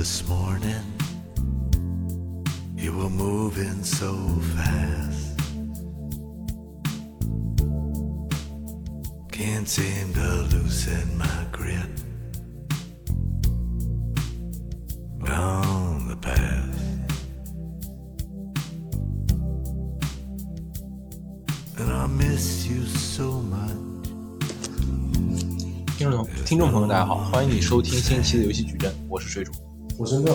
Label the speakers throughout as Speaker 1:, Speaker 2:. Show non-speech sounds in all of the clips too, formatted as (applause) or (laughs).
Speaker 1: saw you this morning. You were moving so fast. Can't seem to loosen my grip on the past. And I miss you so much.
Speaker 2: 听众听众朋友，大家好，欢迎你收听新一期的游戏矩阵，我是水煮
Speaker 3: 我真的，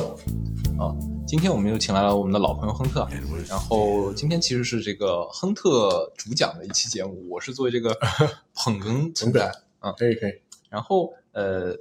Speaker 2: 啊。今天我们又请来了我们的老朋友亨特，然后今天其实是这个亨特主讲的一期节目，我是作为这个 (laughs) 捧哏存在啊。
Speaker 3: 可以可以，
Speaker 2: 然后呃，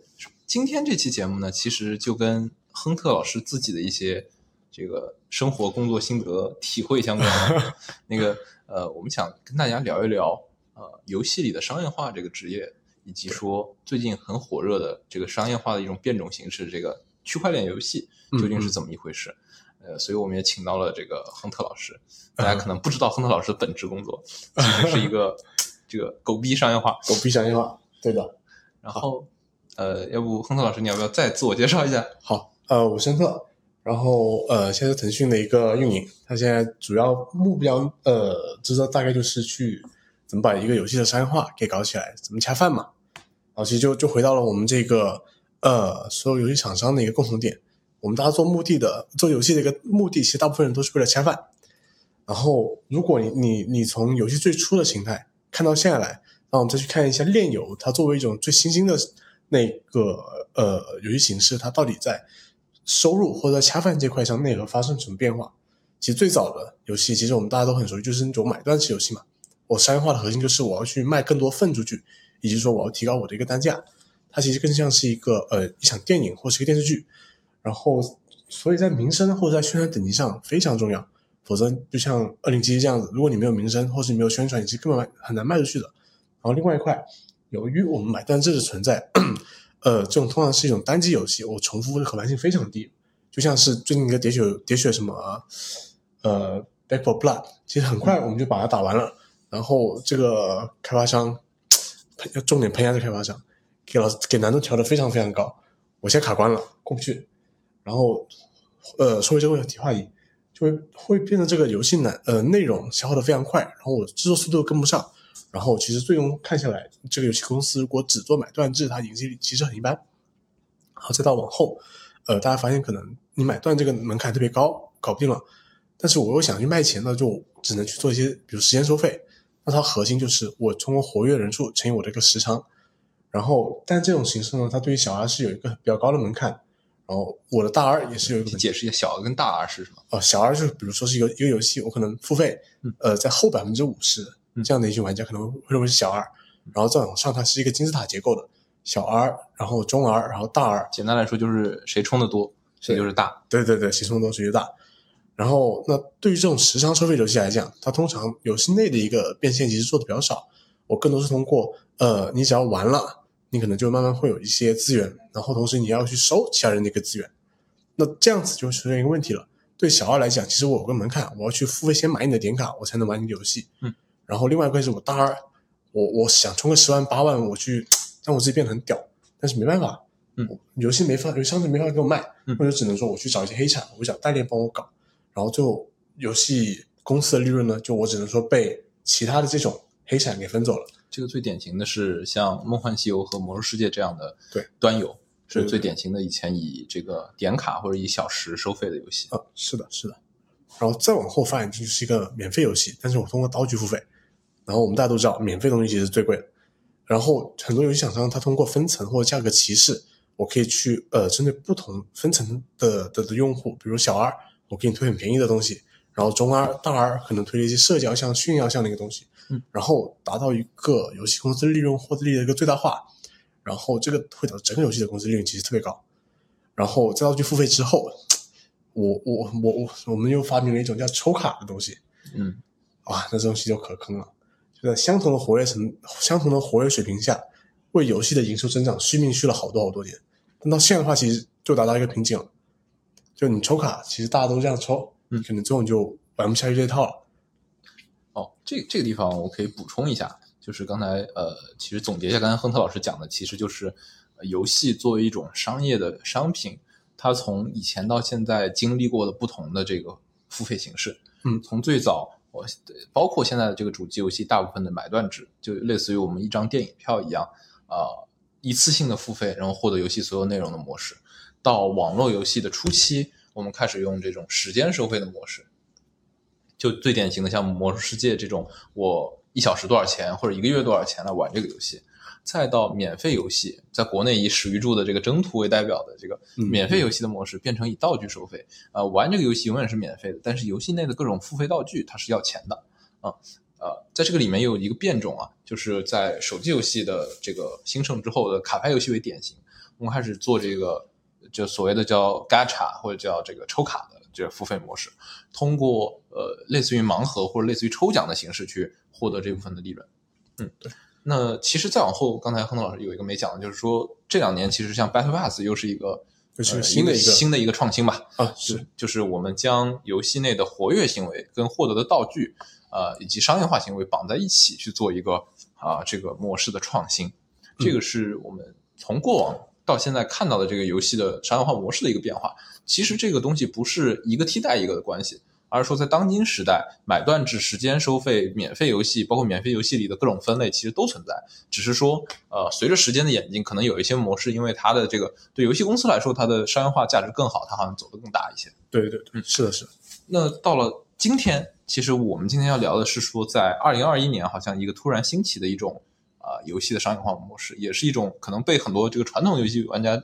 Speaker 2: 今天这期节目呢，其实就跟亨特老师自己的一些这个生活、工作心得、体会相关。(laughs) 那个呃，我们想跟大家聊一聊呃，游戏里的商业化这个职业，以及说最近很火热的这个商业化的一种变种形式，这个区块链游戏究竟是怎么一回事？呃，所以我们也请到了这个亨特老师。大家可能不知道亨特老师的本职工作，其实是一个 (laughs) 这个狗逼商业化。
Speaker 3: 狗逼商业化，对的。
Speaker 2: 然后，呃，要不亨特老师，你要不要再自我介绍一下？
Speaker 3: 好，呃，我是亨特，然后呃，现在是腾讯的一个运营，他现在主要目标，呃，知道大概就是去怎么把一个游戏的商业化给搞起来，怎么恰饭嘛。然后其实就就回到了我们这个呃所有游戏厂商的一个共同点，我们大家做目的的做游戏的一个目的，其实大部分人都是为了恰饭。然后，如果你你你从游戏最初的形态看到现在来，那我们再去看一下炼油，它作为一种最新兴的那个呃游戏形式，它到底在收入或者恰饭这块上内核发生什么变化？其实最早的游戏，其实我们大家都很熟悉，就是那种买断式游戏嘛。我商业化的核心就是我要去卖更多份出去，以及说我要提高我的一个单价。它其实更像是一个呃一场电影或是一个电视剧，然后所以在名声或者在宣传等级上非常重要。否则，就像二零七七这样子，如果你没有名声，或是你没有宣传，你是根本很难卖出去的。然后另外一块，由于我们买断制的存在，呃，这种通常是一种单机游戏，我重复的可玩性非常低。就像是最近一个喋血喋血什么，呃，Back for Blood，其实很快我们就把它打完了。然后这个开发商喷要重点喷一下这开发商，给老给难度调的非常非常高，我现在卡关了，过不去。然后，呃，说回这个题话题。就会会变得这个游戏难呃内容消耗的非常快，然后我制作速度跟不上，然后其实最终看下来，这个游戏公司如果只做买断制，它盈利其实很一般。然后再到往后，呃，大家发现可能你买断这个门槛特别高，搞不定了，但是我又想去卖钱，那就只能去做一些比如时间收费，那它核心就是我通过活跃人数乘以我这个时长，然后但这种形式呢，它对于小 R 是有一个比较高的门槛。然后我的大 R 也是有一个
Speaker 2: 解释一下小 R 跟大 R 是什么？
Speaker 3: 哦，小 R 就是比如说是一个一个游戏，我可能付费，呃，在后百分之五十这样的一些玩家可能会认为是小 R，然后再往上它是一个金字塔结构的小 R，然后中 R，然后大 R。
Speaker 2: 简单来说就是谁充的多，谁就是大。
Speaker 3: 对对对，谁充多谁就大。然后那对于这种时长收费游戏来讲，它通常游戏内的一个变现其实做的比较少，我更多是通过呃，你只要玩了。你可能就慢慢会有一些资源，然后同时你要去收其他人的一个资源，那这样子就出现一个问题了。对小二来讲，其实我有个门槛，我要去付费先买你的点卡，我才能玩你的游戏。
Speaker 2: 嗯。
Speaker 3: 然后另外一个是我大二，我我想充个十万八万，我去让我自己变得很屌，但是没办法，
Speaker 2: 嗯，
Speaker 3: 游戏没法，游戏商城没法给我卖，或者只能说我去找一些黑产，我找代练帮我搞，然后最后游戏公司的利润呢，就我只能说被其他的这种黑产给分走了。
Speaker 2: 这个最典型的是像《梦幻西游》和《魔兽世界》这样的
Speaker 3: 对
Speaker 2: 端游，是最典型的以前以这个点卡或者以小时收费的游戏
Speaker 3: 啊，是的，是的。然后再往后发展就是一个免费游戏，但是我通过刀具付费。然后我们大家都知道，免费东西其实最贵的。然后很多游戏厂商它通过分层或者价格歧视，我可以去呃针对不同分层的的的用户，比如小 R，我给你推很便宜的东西，然后中 R、大 R 可能推了一些社交像炫耀像的一个东西。
Speaker 2: 嗯，
Speaker 3: 然后达到一个游戏公司利润获得率的一个最大化，然后这个会导致整个游戏的公司利润其实特别高。然后再到去付费之后，我我我我我们又发明了一种叫抽卡的东西。
Speaker 2: 嗯，
Speaker 3: 哇，那这东西就可坑了。就在相同的活跃程、相同的活跃水平下，为游戏的营收增长续命续了好多好多年。但到现在的话，其实就达到一个瓶颈了。就你抽卡，其实大家都这样抽，
Speaker 2: 嗯，
Speaker 3: 可能最后你就玩不下去这套了。
Speaker 2: 哦，这这个地方我可以补充一下，就是刚才呃，其实总结一下刚才亨特老师讲的，其实就是游戏作为一种商业的商品，它从以前到现在经历过的不同的这个付费形式，
Speaker 3: 嗯。
Speaker 2: 从最早我包括现在的这个主机游戏，大部分的买断制，就类似于我们一张电影票一样，呃，一次性的付费，然后获得游戏所有内容的模式，到网络游戏的初期，我们开始用这种时间收费的模式，就最典型的像《魔兽世界》这种，我一小时多少钱或者一个月多少钱来玩这个游戏，再到免费游戏，在国内以史玉柱的这个征途为代表的这个
Speaker 3: 嗯
Speaker 2: 免费游戏的模式，变成以道具收费。呃，玩这个游戏永远是免费的，但是游戏内的各种付费道具它是要钱的啊。呃，在这个里面有一个变种啊，就是在手机游戏的这个兴盛之后的卡牌游戏为典型，我们开始做这个就所谓的叫 gacha 或者叫这个抽卡的这个付费模式，通过呃类似于盲盒或者类似于抽奖的形式去获得这部分的利润。嗯，对。那其实再往后，刚才亨特老师有一个没讲的，就是说这两年其实像 Battle Pass 又是一个
Speaker 3: 就是
Speaker 2: 呃
Speaker 3: 新的一个
Speaker 2: 新的一个创新吧。
Speaker 3: 啊，
Speaker 2: 是，就是我们将游戏内的活跃行为跟获得的道具，呃，以及商业化行为绑在一起去做一个啊、这个模式的创新。这个是我们从过往到现在看到的这个游戏的商业化模式的一个变化。其实这个东西不是一个替代一个的关系，而是说在当今时代，买断制、时间收费、免费游戏，包括免费游戏里的各种分类，其实都存在。只是说，呃，随着时间的演进，可能有一些模式，因为它的这个对游戏公司来说，它的商业化价值更好，它好像走得更大一些。
Speaker 3: 对对
Speaker 2: 嗯
Speaker 3: 对，是的，是的，
Speaker 2: 那到了今天，其实我们今天要聊的是说，在二零二一年，好像一个突然兴起的一种啊、呃游戏的商业化模式，也是一种可能被很多这个传统游戏玩家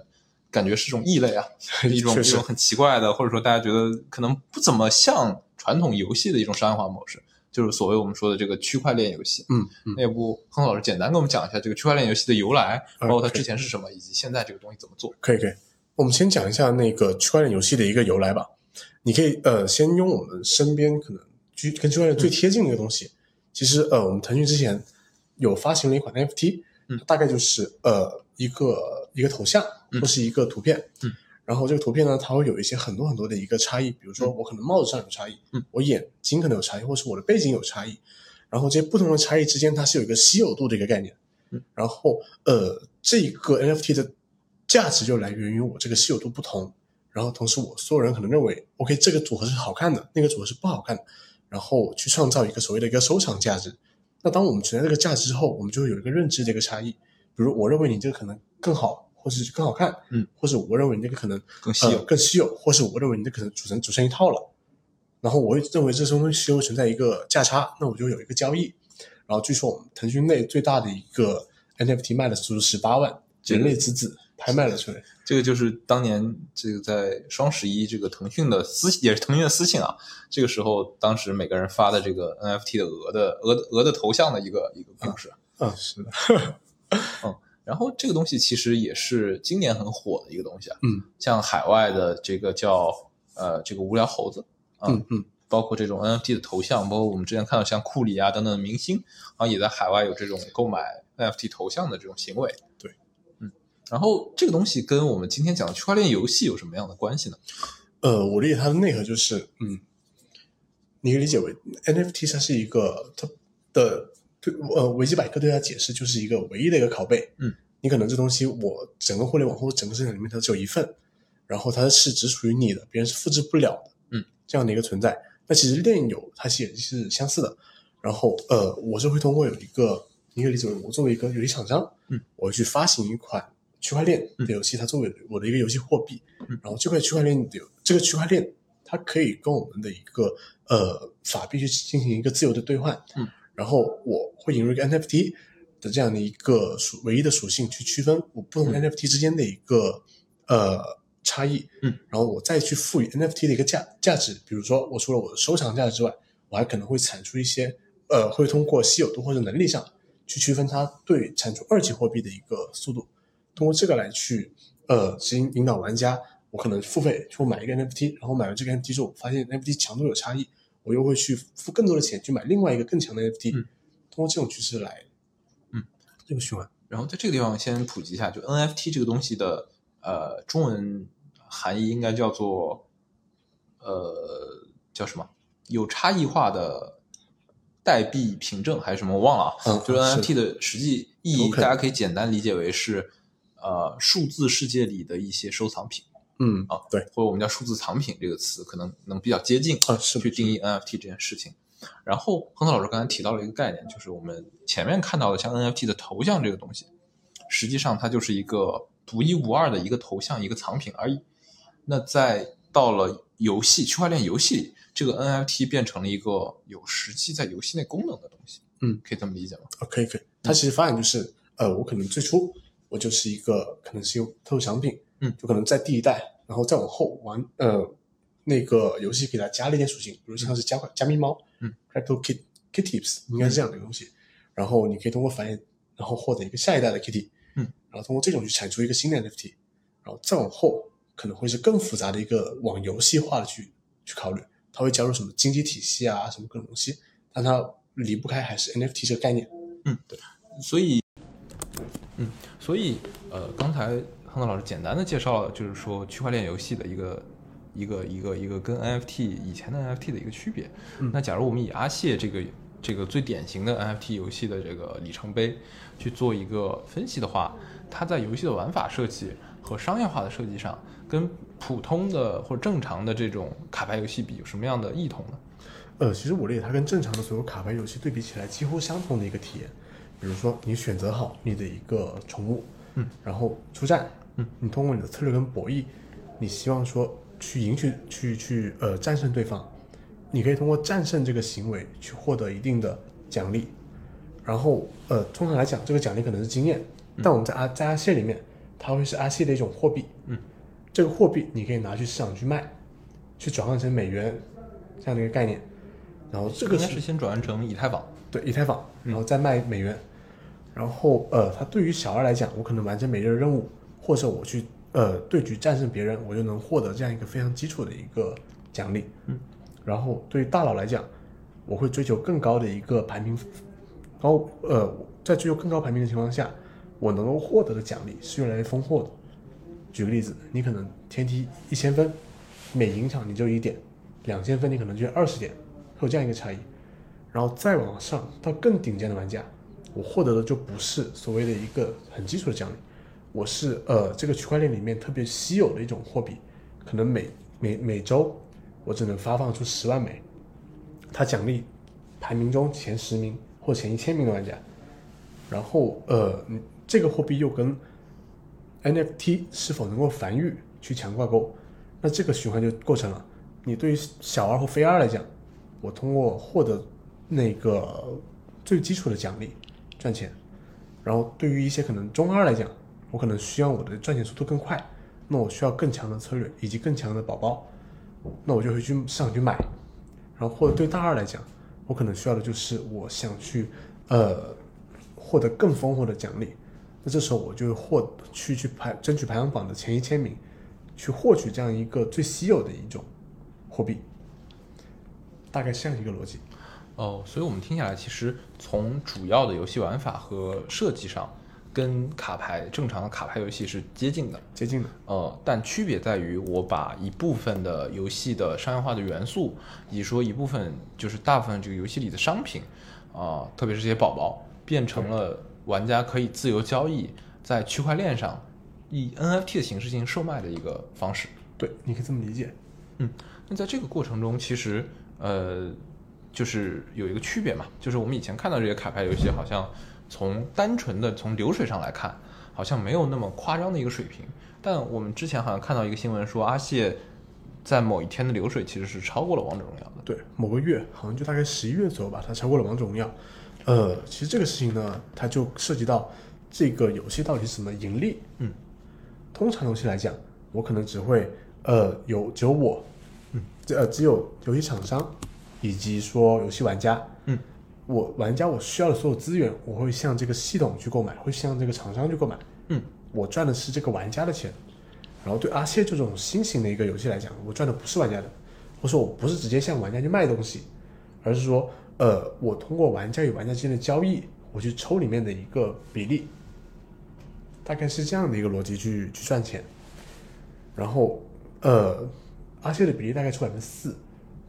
Speaker 2: 感觉是种异类啊，(laughs) 一种一种很奇怪的，或者说大家觉得可能不怎么像传统游戏的一种商业化模式，就是所谓我们说的这个区块链游戏。
Speaker 3: 嗯嗯，
Speaker 2: 那要不亨老师简单跟我们讲一下这个区块链游戏的由来，
Speaker 3: 呃
Speaker 2: 包括它之前是什么，以及现在这个东西怎么做？
Speaker 3: 可以可以。我们先讲一下那个区块链游戏的一个由来吧。你可以呃，先用我们身边可能区跟区块链最贴近的一个东西。其实呃，我们腾讯之前有发行了一款 NFT，
Speaker 2: 嗯
Speaker 3: 大概就是呃一个一个头像
Speaker 2: 嗯
Speaker 3: 或是一个图片，
Speaker 2: 嗯，
Speaker 3: 然后这个图片呢，它会有一些很多很多的一个差异，比如说我可能帽子上有差异，
Speaker 2: 嗯，
Speaker 3: 我眼睛可能有差异，或是我的背景有差异，然后这些不同的差异之间，它是有一个稀有度的一个概念，
Speaker 2: 嗯，
Speaker 3: 然后呃，这个 NFT 的价值就来源于我这个稀有度不同，然后同时我所有人可能认为，OK，这个组合是好看的，那个组合是不好看的，然后去创造一个所谓的一个收藏价值。那当我们存在这个价值之后，我们就会有一个认知的一个差异，比如我认为你这个可能更好，或是更好看，
Speaker 2: 嗯，
Speaker 3: 或是我认为你这个可能
Speaker 2: 更稀有
Speaker 3: 呃更稀有，或是我认为你这可能组成组成一套了，然后我会认为这东西会存在一个价差，那我就有一个交易。然后据说我们腾讯内最大的一个 NFT 卖了足十八万，人类之子拍卖了出来。
Speaker 2: 这个就是当年这个在双十一这个腾讯的私也是腾讯的私信啊，这个时候当时每个人发的这个 NFT 的鹅的鹅的鹅的头像的一个一个故事。
Speaker 3: 嗯，是的，(laughs)
Speaker 2: 然后这个东西其实也是今年很火的一个东西啊，
Speaker 3: 嗯，
Speaker 2: 像海外的这个叫呃这个无聊猴子啊，
Speaker 3: 嗯嗯，
Speaker 2: 包括这种 NFT 的头像，包括我们之前看到像库里啊等等的明星，啊也在海外有这种购买 NFT 头像的这种行为。
Speaker 3: 对，
Speaker 2: 嗯，然后这个东西跟我们今天讲的区块链游戏有什么样的关系呢？
Speaker 3: 呃，我理解它的内核就是，嗯，你可以理解为 NFT 它是一个它的对呃维基百科对它解释就是一个唯一的一个拷贝，
Speaker 2: 嗯，
Speaker 3: 你可能这东西我整个互联网或者整个市场里面它只有一份，然后它是只属于你的，别人是复制不了的，
Speaker 2: 嗯，
Speaker 3: 这样的一个存在。那其实链游它其实也是相似的，然后呃，我是会通过有一个，你可以理解为我作为一个游戏厂商，
Speaker 2: 嗯，
Speaker 3: 我去发行一款区块链的游戏，它作为我的一个游戏货币，
Speaker 2: 嗯。
Speaker 3: 然后这块区块链的这个区块链，它可以跟我们的一个呃法币去进行一个自由的兑换，
Speaker 2: 嗯，
Speaker 3: 然后我会引入一个 NFT 的这样的一个属唯一的属性去区分我不同
Speaker 2: 嗯。
Speaker 3: NFT 之间的一个、呃差异，
Speaker 2: 嗯，
Speaker 3: 然后我再去赋予 NFT 的一个价价值，比如说我除了我的收藏价值之外，我还可能会产出一些呃会通过稀有度或者能力上去区分它对产出二级货币的一个速度，通过这个来去呃指引引导玩家，我可能付费去买一个 NFT，然后买完这个 NFT 之后，我发现 NFT 强度有差异，我又会去付更多的钱去买另外一个更强的 NFT，、
Speaker 2: 嗯
Speaker 3: 通过这种趋势来，
Speaker 2: 嗯，
Speaker 3: 这个循环。
Speaker 2: 然后在这个地方先普及一下，就 NFT 这个东西的呃中文含义应该叫做呃叫什么？有差异化的代币凭证还是什么？我忘了啊。
Speaker 3: 嗯
Speaker 2: 就 NFT 的实际意义，大家可以简单理解为是呃数字世界里的一些收藏品。
Speaker 3: 嗯
Speaker 2: 啊，
Speaker 3: 对
Speaker 2: 或者我们叫数字藏品这个词，可能能比较接近
Speaker 3: 啊是
Speaker 2: 去定义 NFT 这件事情。然后亨特老师刚才提到了一个概念，就是我们前面看到的像 NFT 的头像这个东西，实际上它就是一个独一无二的一个头像，一个藏品而已。那在到了游戏区块链游戏里，这个 NFT 变成了一个有实际在游戏内功能的东西。
Speaker 3: 嗯，
Speaker 2: 可以这么理解吗？
Speaker 3: 啊，可以可以。它其实发展就是，呃，我可能最初我就是一个可能是用特殊产品，
Speaker 2: 嗯，
Speaker 3: 就可能在第一代，然后再往后玩，呃，那个游戏给它加了一点属性，比如像是加快加密猫，
Speaker 2: 嗯
Speaker 3: ，Crypto Kit Kitties 应该是这样的一个东西。然后你可以通过繁衍，然后获得一个下一代的 Kitty，
Speaker 2: 嗯，
Speaker 3: 然后通过这种去产出一个新的 NFT，然后再往后可能会是更复杂的一个往游戏化的去去考虑，它会加入什么经济体系啊，什么各种东西，但它离不开还是 NFT 这个概念。嗯，对。
Speaker 2: 所以，嗯，所以呃，刚才亨德老师简单的介绍了，就是说区块链游戏的一个一个一个一个跟 NFT 以前的 NFT 的一个区别。那假如我们以阿谢这个这个最典型的 NFT 游戏的这个里程碑去做一个分析的话，它在游戏的玩法设计和商业化的设计上，跟普通的或者正常的这种卡牌游戏比，有什么样的异同呢？
Speaker 3: 呃，其实我理解它跟正常的所有卡牌游戏对比起来几乎相同的一个体验。比如说，你选择好你的一个宠物，
Speaker 2: 嗯，
Speaker 3: 然后出战，
Speaker 2: 嗯，
Speaker 3: 你通过你的策略跟博弈，你希望说去赢取、去去呃战胜对方，你可以通过战胜这个行为去获得一定的奖励。然后呃，通常来讲，这个奖励可能是经验，但我们在阿在阿谢里面，它会是阿谢的一种货币，
Speaker 2: 嗯，
Speaker 3: 这个货币你可以拿去市场去卖，去转换成美元这样的一个概念。然后这个是
Speaker 2: 应该是先转换成以太坊。
Speaker 3: 对以太坊，然后再卖美元。然后呃，它对于小二来讲，我可能完成每日任务，或者我去呃对局战胜别人，我就能获得这样一个非常基础的一个奖励。
Speaker 2: 嗯。
Speaker 3: 然后对于大佬来讲，我会追求更高的一个排名，然后呃，在追求更高排名的情况下，我能够获得的奖励是越来越丰厚的。举个例子，你可能天梯一千分，每赢场你就一点，两千分你可能就二十点，会有这样一个差异。然后再往上到更顶尖的玩家，我获得的就不是所谓的一个很基础的奖励，我是呃这个区块链里面特别稀有的一种货币，可能每每每周我只能发放出十万枚，它奖励排名中前十名或前一千名的玩家，然后呃这个货币又跟 NFT 是否能够繁育去强挂钩，那这个循环就构成了。你对于小二或非二来讲，我通过获得那个最基础的奖励赚钱，然后对于一些可能中二来讲，我可能需要我的赚钱速度更快，那我需要更强的策略以及更强的宝宝，那我就会去市场去买，然后或者对大二来讲，我可能需要的就是我想去呃获得更丰厚的奖励，那这时候我就获去去排争取排行榜的前一千名，去获取这样一个最稀有的一种货币，大概这样一个逻辑。
Speaker 2: 哦，所以我们听下来，其实从主要的游戏玩法和设计上，跟卡牌正常的卡牌游戏是接近的。
Speaker 3: 接近的，
Speaker 2: 呃，但区别在于，我把一部分的游戏的商业化的元素，以及说一部分就是大部分这个游戏里的商品，啊、特别是这些宝宝，变成了玩家可以自由交易，在区块链上以 NFT 的形式进行售卖的一个方式。
Speaker 3: 对，你可以这么理解。
Speaker 2: 嗯那在这个过程中，其实呃，就是有一个区别嘛，就是我们以前看到这些卡牌游戏，好像从单纯的从流水上来看，好像没有那么夸张的一个水平。但我们之前好像看到一个新闻说，阿谢在某一天的流水其实是超过了王者荣耀的。
Speaker 3: 对，某个月好像就大概十一月左右吧，他超过了王者荣耀。呃，其实这个事情呢，它就涉及到这个游戏到底是怎么盈利。
Speaker 2: 嗯，
Speaker 3: 通常游戏来讲，我可能只会呃有只有我，嗯，这呃只有游戏厂商以及说游戏玩家，
Speaker 2: 嗯，
Speaker 3: 我玩家我需要的所有资源，我会向这个系统去购买，会向这个厂商去购买。
Speaker 2: 嗯，
Speaker 3: 我赚的是这个玩家的钱。然后对阿谢这种新型的一个游戏来讲，我赚的不是玩家的，或者说我不是直接向玩家去卖东西，而是说，呃，我通过玩家与玩家之间的交易，我去抽里面的一个比例，大概是这样的一个逻辑去去赚钱。然后，呃，阿谢的比例大概抽百分之四，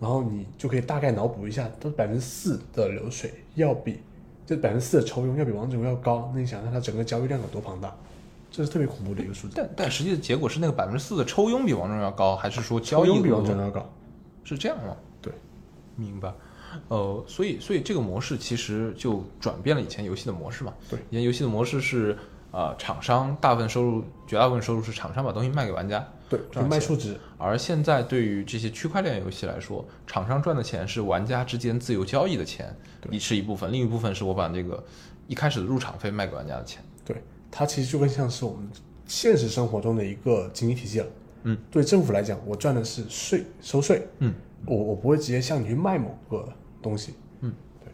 Speaker 3: 然后你就可以大概脑补一下，它百分之四的流水要比这百分之四的抽佣要比王者荣耀高，那你想想它整个交易量有多庞大？这是特别恐怖的一个数字。
Speaker 2: 但但实际的结果是那个百分之四的抽佣比王者荣耀高，还是说交易
Speaker 3: 比王者荣耀高，
Speaker 2: 是这样吗？
Speaker 3: 对，
Speaker 2: 明白。呃，所以所以这个模式其实就转变了以前游戏的模式嘛。
Speaker 3: 对
Speaker 2: 以前游戏的模式是呃，厂商大部分收入，绝大部分收入是厂商把东西卖给玩家，
Speaker 3: 对，就
Speaker 2: 赚
Speaker 3: 卖数值，
Speaker 2: 而现在对于这些区块链游戏来说，厂商赚的钱是玩家之间自由交易的钱，一是一部分，另一部分是我把这个一开始的入场费卖给玩家的钱。
Speaker 3: 对，它其实就更像是我们现实生活中的一个经济体系了。
Speaker 2: 嗯，
Speaker 3: 对政府来讲，我赚的是税，收税。
Speaker 2: 嗯，
Speaker 3: 我我不会直接向你去卖某个东西。
Speaker 2: 嗯，对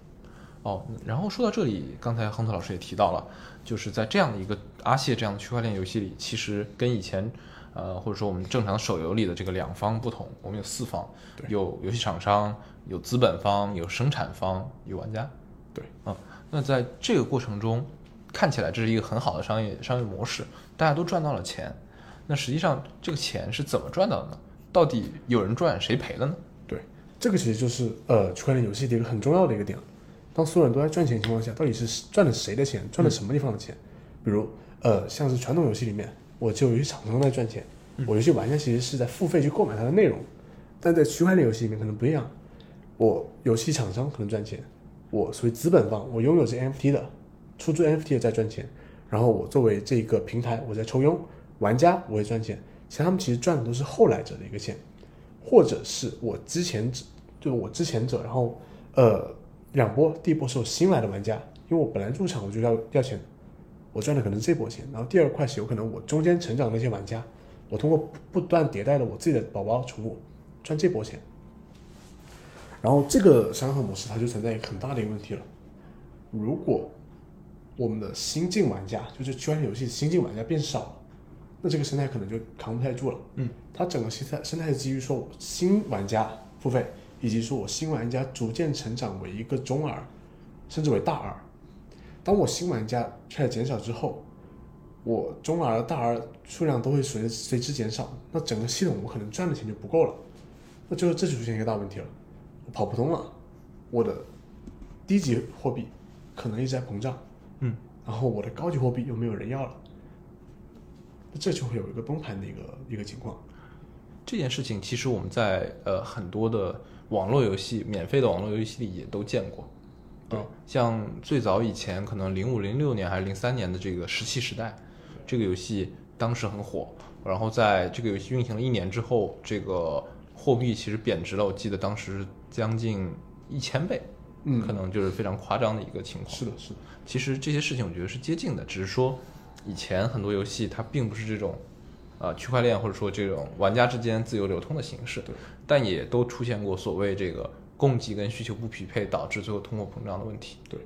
Speaker 2: 哦，然后说到这里，刚才亨特老师也提到了，就是在这样的一个阿谢这样的区块链游戏里，其实跟以前，呃，或者说我们正常手游里的这个两方不同，我们有四方，有游戏厂商，有资本方，有生产方，有玩家。
Speaker 3: 对，
Speaker 2: 啊，那在这个过程中，看起来这是一个很好的商业商业模式，大家都赚到了钱。那实际上这个钱是怎么赚到的呢？到底有人赚谁赔了呢？
Speaker 3: 对，这个其实就是呃区块链游戏的一个很重要的一个点了。当所有人都在赚钱的情况下，到底是赚了谁的钱，赚了什么地方的钱？比如呃，像是传统游戏里面，我只有游戏厂商在赚钱，我游戏玩家其实是在付费去购买它的内容。但在区块链游戏里面可能不一样，我游戏厂商可能赚钱，我属于资本方，我拥有这 NFT 的，出租 NFT 的在赚钱，然后我作为这个平台我在抽佣，玩家我也赚钱，其实他们其实赚的都是后来者的一个钱，或者是我之前者，就我之前者，然后呃两波，第一波是我新来的玩家，因为我本来入场我就要要钱，我赚的可能是这波钱，然后第二块是有可能我中间成长的那些玩家，我通过不断迭代的我自己的宝宝宠物，赚这波钱。然后这个商业模式它就存在一个很大的一个问题了，如果我们的新进玩家，就是区块链游戏新进玩家变少了，那这个生态可能就扛不太住了。
Speaker 2: 嗯，
Speaker 3: 它整个生态生态是基于说我新玩家付费，以及说我新玩家逐渐成长为一个中 R，甚至为大 R。当我新玩家开始减少之后，我中 R、大 R 数量都会随着随之减少，那整个系统我可能赚的钱就不够了，那就这就出现一个大问题了，我跑不通了，我的低级货币可能一直在膨胀，
Speaker 2: 嗯，
Speaker 3: 然后我的高级货币又没有人要了，那这就会有一个崩盘的一个一个情况。
Speaker 2: 这件事情其实我们在呃很多的网络游戏、免费的网络游戏里也都见过。
Speaker 3: 对，
Speaker 2: 像最早以前可能零五零六年还是零三年的这个《石器时代》，这个游戏当时很火，然后在这个游戏运行了一年之后，这个货币其实贬值了，我记得当时将近一千倍，
Speaker 3: 嗯
Speaker 2: 可能就是非常夸张的一个情况。
Speaker 3: 是的，是的，
Speaker 2: 其实这些事情我觉得是接近的，只是说以前很多游戏它并不是这种，呃，区块链或者说这种玩家之间自由流通的形式，
Speaker 3: 对，
Speaker 2: 但也都出现过所谓这个供给跟需求不匹配，导致最后通货膨胀的问题。
Speaker 3: 对。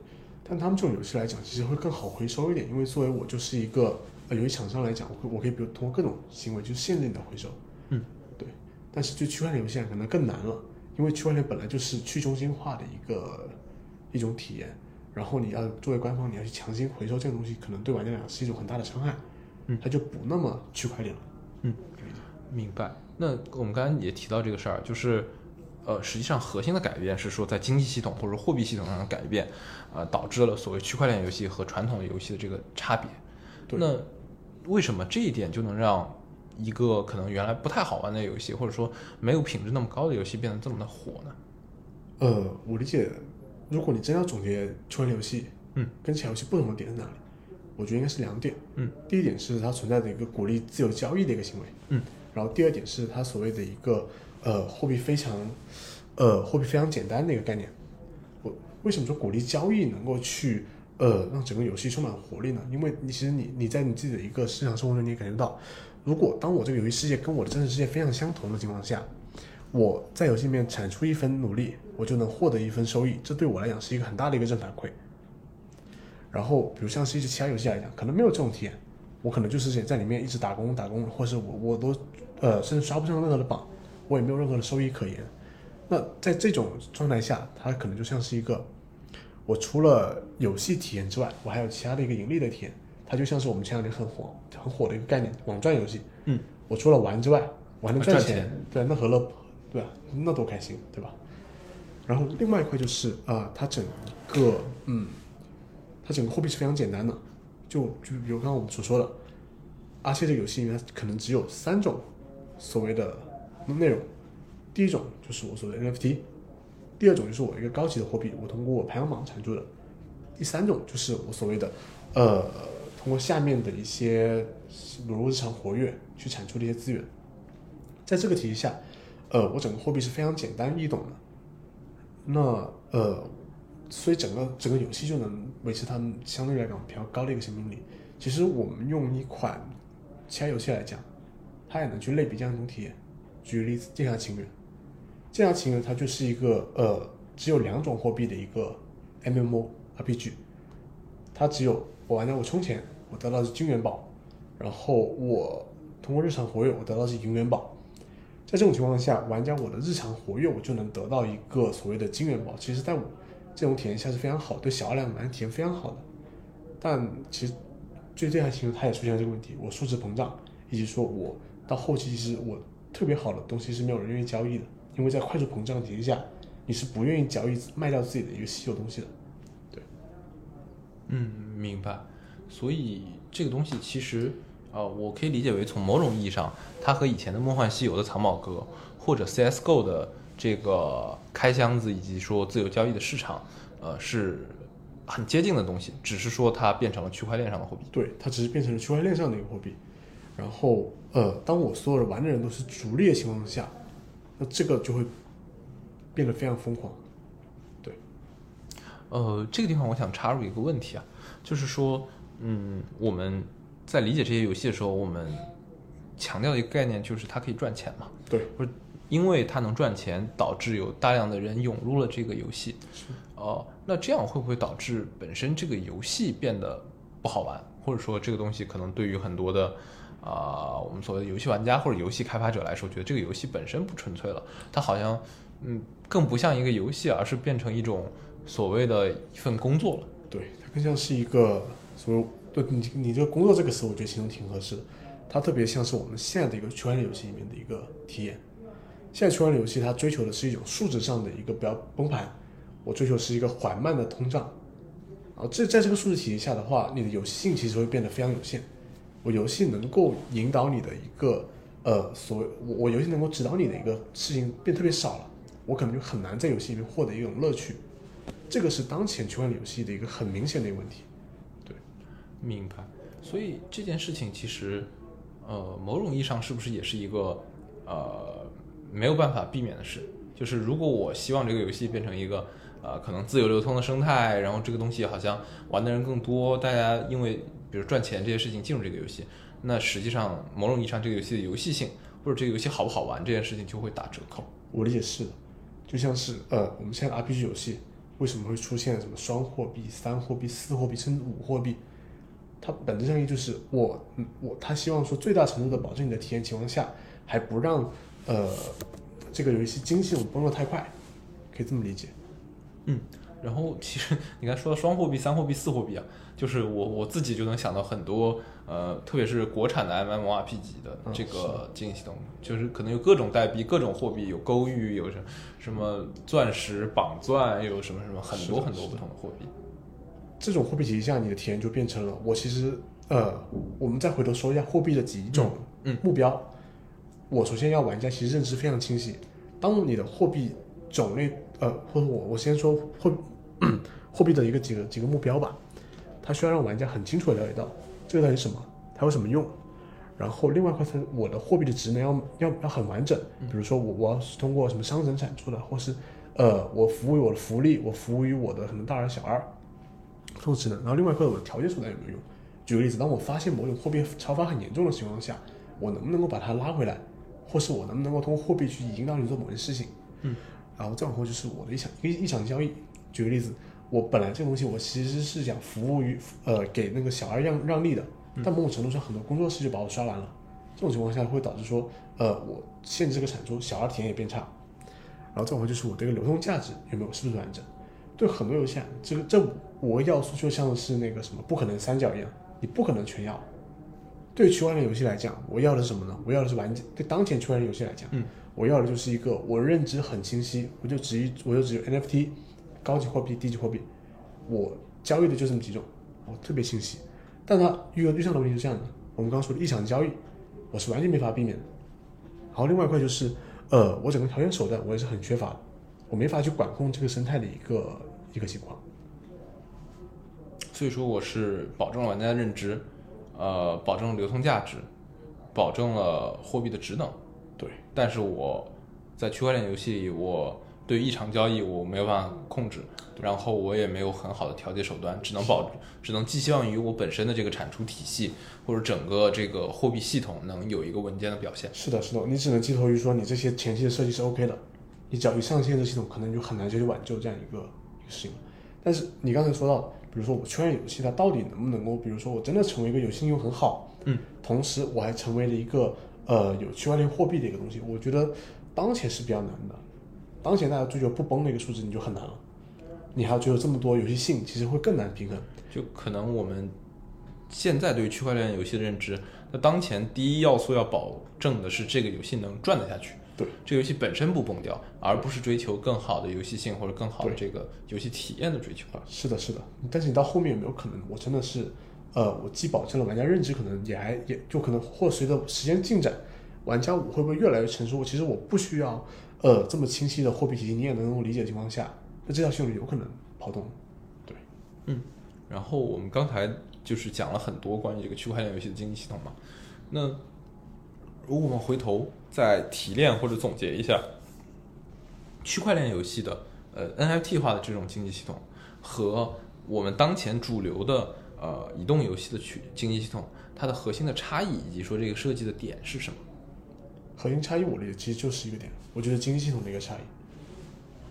Speaker 3: 但他们这种游戏来讲，其实会更好回收一点，因为作为我就是一个呃游戏厂商来讲，我可我可以比如通过各种行为去限制你的回收，
Speaker 2: 嗯，
Speaker 3: 对。但是对区块链游戏可能更难了，因为区块链本来就是去中心化的一个一种体验，然后你要作为官方你要去强行回收这个东西，可能对玩家来讲是一种很大的伤害，
Speaker 2: 嗯，
Speaker 3: 它就不那么区块链了，
Speaker 2: 嗯，明白。那我们刚才也提到这个事儿，就是，呃，实际上核心的改变是说在经济系统或者货币系统上的改变，呃，导致了所谓区块链游戏和传统游戏的这个差别。那为什么这一点就能让一个可能原来不太好玩的游戏，或者说没有品质那么高的游戏变得这么的火呢？
Speaker 3: 呃，我理解，如果你真要总结区块链游戏，
Speaker 2: 嗯，
Speaker 3: 跟其他游戏不同的点在哪里？我觉得应该是两点，
Speaker 2: 嗯，
Speaker 3: 第一点是它存在的一个鼓励自由交易的一个行为，
Speaker 2: 嗯，
Speaker 3: 然后第二点是它所谓的一个呃货币非常，呃货币非常简单的一个概念。我为什么说鼓励交易能够去呃让整个游戏充满活力呢？因为你其实你你在你自己的一个日常生活中，你也感觉到，如果当我这个游戏世界跟我的真实世界非常相同的情况下，我在游戏里面产出一分努力，我就能获得一分收益，这对我来讲是一个很大的一个正反馈。然后，比如像是一些其他游戏来讲，可能没有这种体验，我可能就是在里面一直打工打工，或是我我都呃甚至刷不上任何的榜，我也没有任何的收益可言。那在这种状态下，它可能就像是一个，我除了游戏体验之外，我还有其他的一个盈利的体验。它就像是我们前两年很火很火的一个概念，网赚游戏。
Speaker 2: 嗯，
Speaker 3: 我除了玩之外，我还能赚
Speaker 2: 赚钱
Speaker 3: 对，那何乐不对吧？那多开心，对吧？然后另外一块就是啊、呃它整个嗯，它整个货币是非常简单的，就就比如刚刚我们所说的，阿切这个游戏里面可能只有三种所谓的内容，第一种就是我所谓的 NFT，第二种就是我一个高级的货币，我通过我排行榜产出的，第三种就是我所谓的呃通过下面的一些比如日常活跃去产出的一些资源，在这个体系下，呃，我整个货币是非常简单易懂的，那呃，所以整个整个游戏就能维持它们相对来讲比较高的一个生命力。其实我们用一款其他游戏来讲，它也能去类比这样一种体验。举个例子，《剑侠情缘》，《剑侠情缘》它就是一个呃只有两种货币的一个 MMO RPG，它只有我玩家我充钱，我得到的是金元宝，然后我通过日常活跃，我得到的是银元宝。在这种情况下，玩家我的日常活跃，我就能得到一个所谓的金元宝。其实，在我这种体验下是非常好，对小二两玩体验非常好的。但其实，最这样情况，它也出现了这个问题：我数值膨胀，以及说我到后期，其实我特别好的东西是没有人愿意交易的，因为在快速膨胀的体系下，你是不愿意交易卖掉自己的一个稀有东西的。
Speaker 2: 对嗯，明白。所以这个东西其实，呃，我可以理解为从某种意义上，它和以前的《梦幻西游》的藏宝阁或者 CS:GO 的这个开箱子以及说自由交易的市场，呃，是很接近的东西，只是说它变成了区块链上的货币。
Speaker 3: 对，它只是变成了区块链上的一个货币。然后，呃，当我所有的玩的人都是逐利的情况下，那这个就会变得非常疯狂。对，
Speaker 2: 呃，这个地方我想插入一个问题啊，就是说，嗯，我们在理解这些游戏的时候，我们强调的一个概念就是它可以赚钱嘛，
Speaker 3: 对，
Speaker 2: 不是因为它能赚钱，导致有大量的人涌入了这个游戏，哦、那这样会不会导致本身这个游戏变得不好玩，或者说这个东西可能对于很多的啊、我们所谓的游戏玩家或者游戏开发者来说，觉得这个游戏本身不纯粹了，它好像嗯更不像一个游戏，而是变成一种所谓的一份工作了。
Speaker 3: 对，它更像是一个所谓对你你这个工作这个词，我觉得形容挺合适的。它特别像是我们现在的一个区块链游戏里面的一个体验。现在区块链游戏它追求的是一种数值上的一个不要崩盘，我追求是一个缓慢的通胀。啊这在这个数字体系下的话，你的游戏性其实会变得非常有限。我游戏能够引导你的一个呃所谓我我游戏能够指导你的一个事情变特别少了，我可能就很难在游戏里面获得一种乐趣。这个是当前区块链游戏的一个很明显的一个问题。
Speaker 2: 对明白。所以这件事情其实，呃，某种意义上是不是也是一个呃没有办法避免的事？就是如果我希望这个游戏变成一个呃可能自由流通的生态，然后这个东西好像玩的人更多，大家因为比如赚钱这些事情进入这个游戏，那实际上某种意义上这个游戏的游戏性或者这个游戏好不好玩这件事情就会打折扣。
Speaker 3: 我理解是的，就像是呃，我们现在 RPG 游戏为什么会出现什么双货币、三货币、四货币，甚至五货币？它本质上意就是我我他希望说最大程度的保证你的体验情况下，还不让呃这个游戏经济系统崩得太快，可以这么理解。
Speaker 2: 嗯，然后其实你刚才说到双货币、三货币、四货币啊，就是我我自己就能想到很多呃，特别是国产的 MMORP 级的
Speaker 3: 嗯
Speaker 2: 这个经营系统，就是可能有各种代币、各种货币，有勾玉，有什什么钻石、绑钻，有什么什么很多很多不同的货币。
Speaker 3: 这种货币体系下，你的体验就变成了我其实呃，我们再回头说一下货币的几种
Speaker 2: 嗯嗯
Speaker 3: 目标。我首先要玩家其实认知非常清晰，当你的货币种类呃，或者我我先说货 (clears throat) 货币的一个几个几个目标吧，它需要让玩家很清楚的了解到这个到底什么，它有什么用。然后另外一块是我的货币的职能要要要很完整，比如说我我要是通过什么商城产出的，或是呃我服务于我的福利，我服务于我的什么大二小二，这种职能。然后另外一块我的条件手段有没有用？举个例子，当我发现某种货币超发很严重的情况下，我能不能够把它拉回来，或是我能不能够通过货币去引导你做某件事情？
Speaker 2: 嗯，
Speaker 3: 然后再往后就是我的一场一一场交易。举个例子，我本来这个东西我其实是想服务于呃给那个小二让让利的，但某种程度上很多工作室就把我刷完了。这种情况下会导致说，呃，我限制这个产出，小二体验也变差。然后再往后就是我这个流通价值有没有是不是完整？对很多游戏啊，这个这五个要素就像是那个什么不可能三角一样，你不可能全要。对区块链游戏来讲，我要的是什么呢？我要的是玩家。对当前区块链游戏来讲，
Speaker 2: 嗯，
Speaker 3: 我要的就是一个我认知很清晰，我就只一我就只有 NFT、高级货币、低级货币，我交易的就这么几种，我特别清晰。但它遇到遇上的问题是这样的，我们刚刚说的异常交易，我是完全没法避免的。然后另外一块就是，呃，我整个条件手段我也是很缺乏的，我没法去管控这个生态的一个一个情况。
Speaker 2: 所以说我是保证了玩家的认知，呃，保证了流通价值，保证了货币的职能。
Speaker 3: 对，
Speaker 2: 但是我在区块链游戏里，我对异常交易我没有办法控制，然后我也没有很好的调节手段，只能保只能寄希望于我本身的这个产出体系或者整个这个货币系统能有一个稳健的表现。
Speaker 3: 是的，是的，你只能寄托于说你这些前期的设计是 OK 的，你只要一上线这系统，可能就很难再去挽救这样一个一个事情。但是你刚才说到，比如说我区块链游戏它到底能不能够，比如说我真的成为一个游戏应用很好，
Speaker 2: 嗯，
Speaker 3: 同时我还成为了一个呃有区块链货币的一个东西，我觉得当前是比较难的。当前大家追求不崩的一个数字，你就很难了。你还要追求这么多游戏性，其实会更难平衡。
Speaker 2: 就可能我们现在对于区块链游戏的认知，那当前第一要素要保证的是这个游戏能转得下去，
Speaker 3: 对，
Speaker 2: 这个游戏本身不崩掉，而不是追求更好的游戏性或者更好的这个游戏体验的追求。
Speaker 3: 啊，是的，是的。但是你到后面有没有可能，我真的是，呃，我既保证了玩家认知，可能也还也就可能或随着时间进展，玩家我会不会越来越成熟？其实我不需要，呃，这么清晰的货币体系，你也能够理解的情况下，那这条线路有可能跑动。对，嗯
Speaker 2: 然后我们刚才就是讲了很多关于这个区块链游戏的经济系统嘛，那如果我们回头再提炼或者总结一下区块链游戏的呃 NFT 化的这种经济系统和我们当前主流的呃移动游戏的区经济系统，它的核心的差异以及说这个设计的点是什么？
Speaker 3: 核心差异我理解其实就是一个点，我觉得经济系统的一个差异。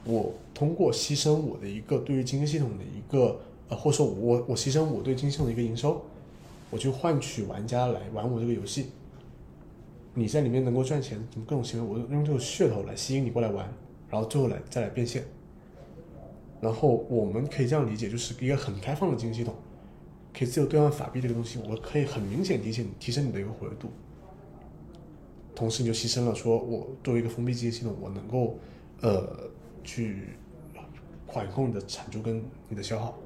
Speaker 3: 我通过牺牲我的一个对于经济系统的一个呃，或者说我我牺牲我对经济系统的一个营收，我去换取玩家来玩我这个游戏。你在里面能够赚钱，怎么各种行为，我用这个噱头来吸引你过来玩，然后最后来再来变现。然后我们可以这样理解，就是一个很开放的经济系统，可以自由兑换法币这个东西，我可以很明显提升提升你的一个活跃度。同时你就牺牲了说我作为一个封闭经济系统，我能够呃去管控你的产出跟你的消耗。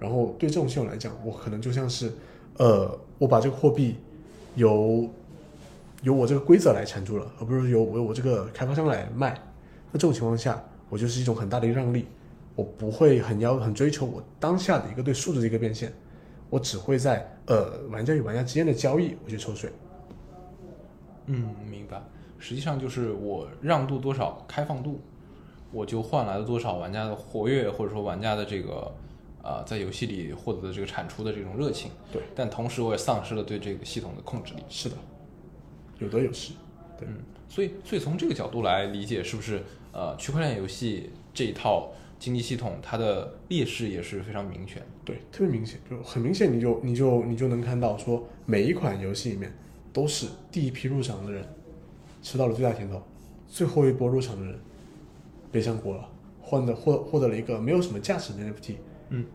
Speaker 3: 然后对这种系统来讲，我可能就像是呃我把这个货币由由我这个规则来缠住了，而不是由我我这个开发商来卖。那这种情况下，我就是一种很大的让利，我不会很要很追求我当下的一个对数字的一个变现，我只会在呃玩家与玩家之间的交易我去抽税。
Speaker 2: 嗯，明白。实际上就是我让渡多少开放度，我就换来了多少玩家的活跃，或者说玩家的这个呃在游戏里获得的这个产出的这种热情。
Speaker 3: 对，
Speaker 2: 但同时我也丧失了对这个系统的控制力。
Speaker 3: 是的，有得有失。对，
Speaker 2: 嗯，所以所以从这个角度来理解，是不是呃区块链游戏这一套经济系统它的劣势也是非常明显？
Speaker 3: 对，特别明显，就很明显，你就你就你就能看到说，每一款游戏里面都是第一批入场的人吃到了最大甜头，最后一波入场的人背上锅了，换的获获得了一个没有什么价值的 NFT，
Speaker 2: 嗯，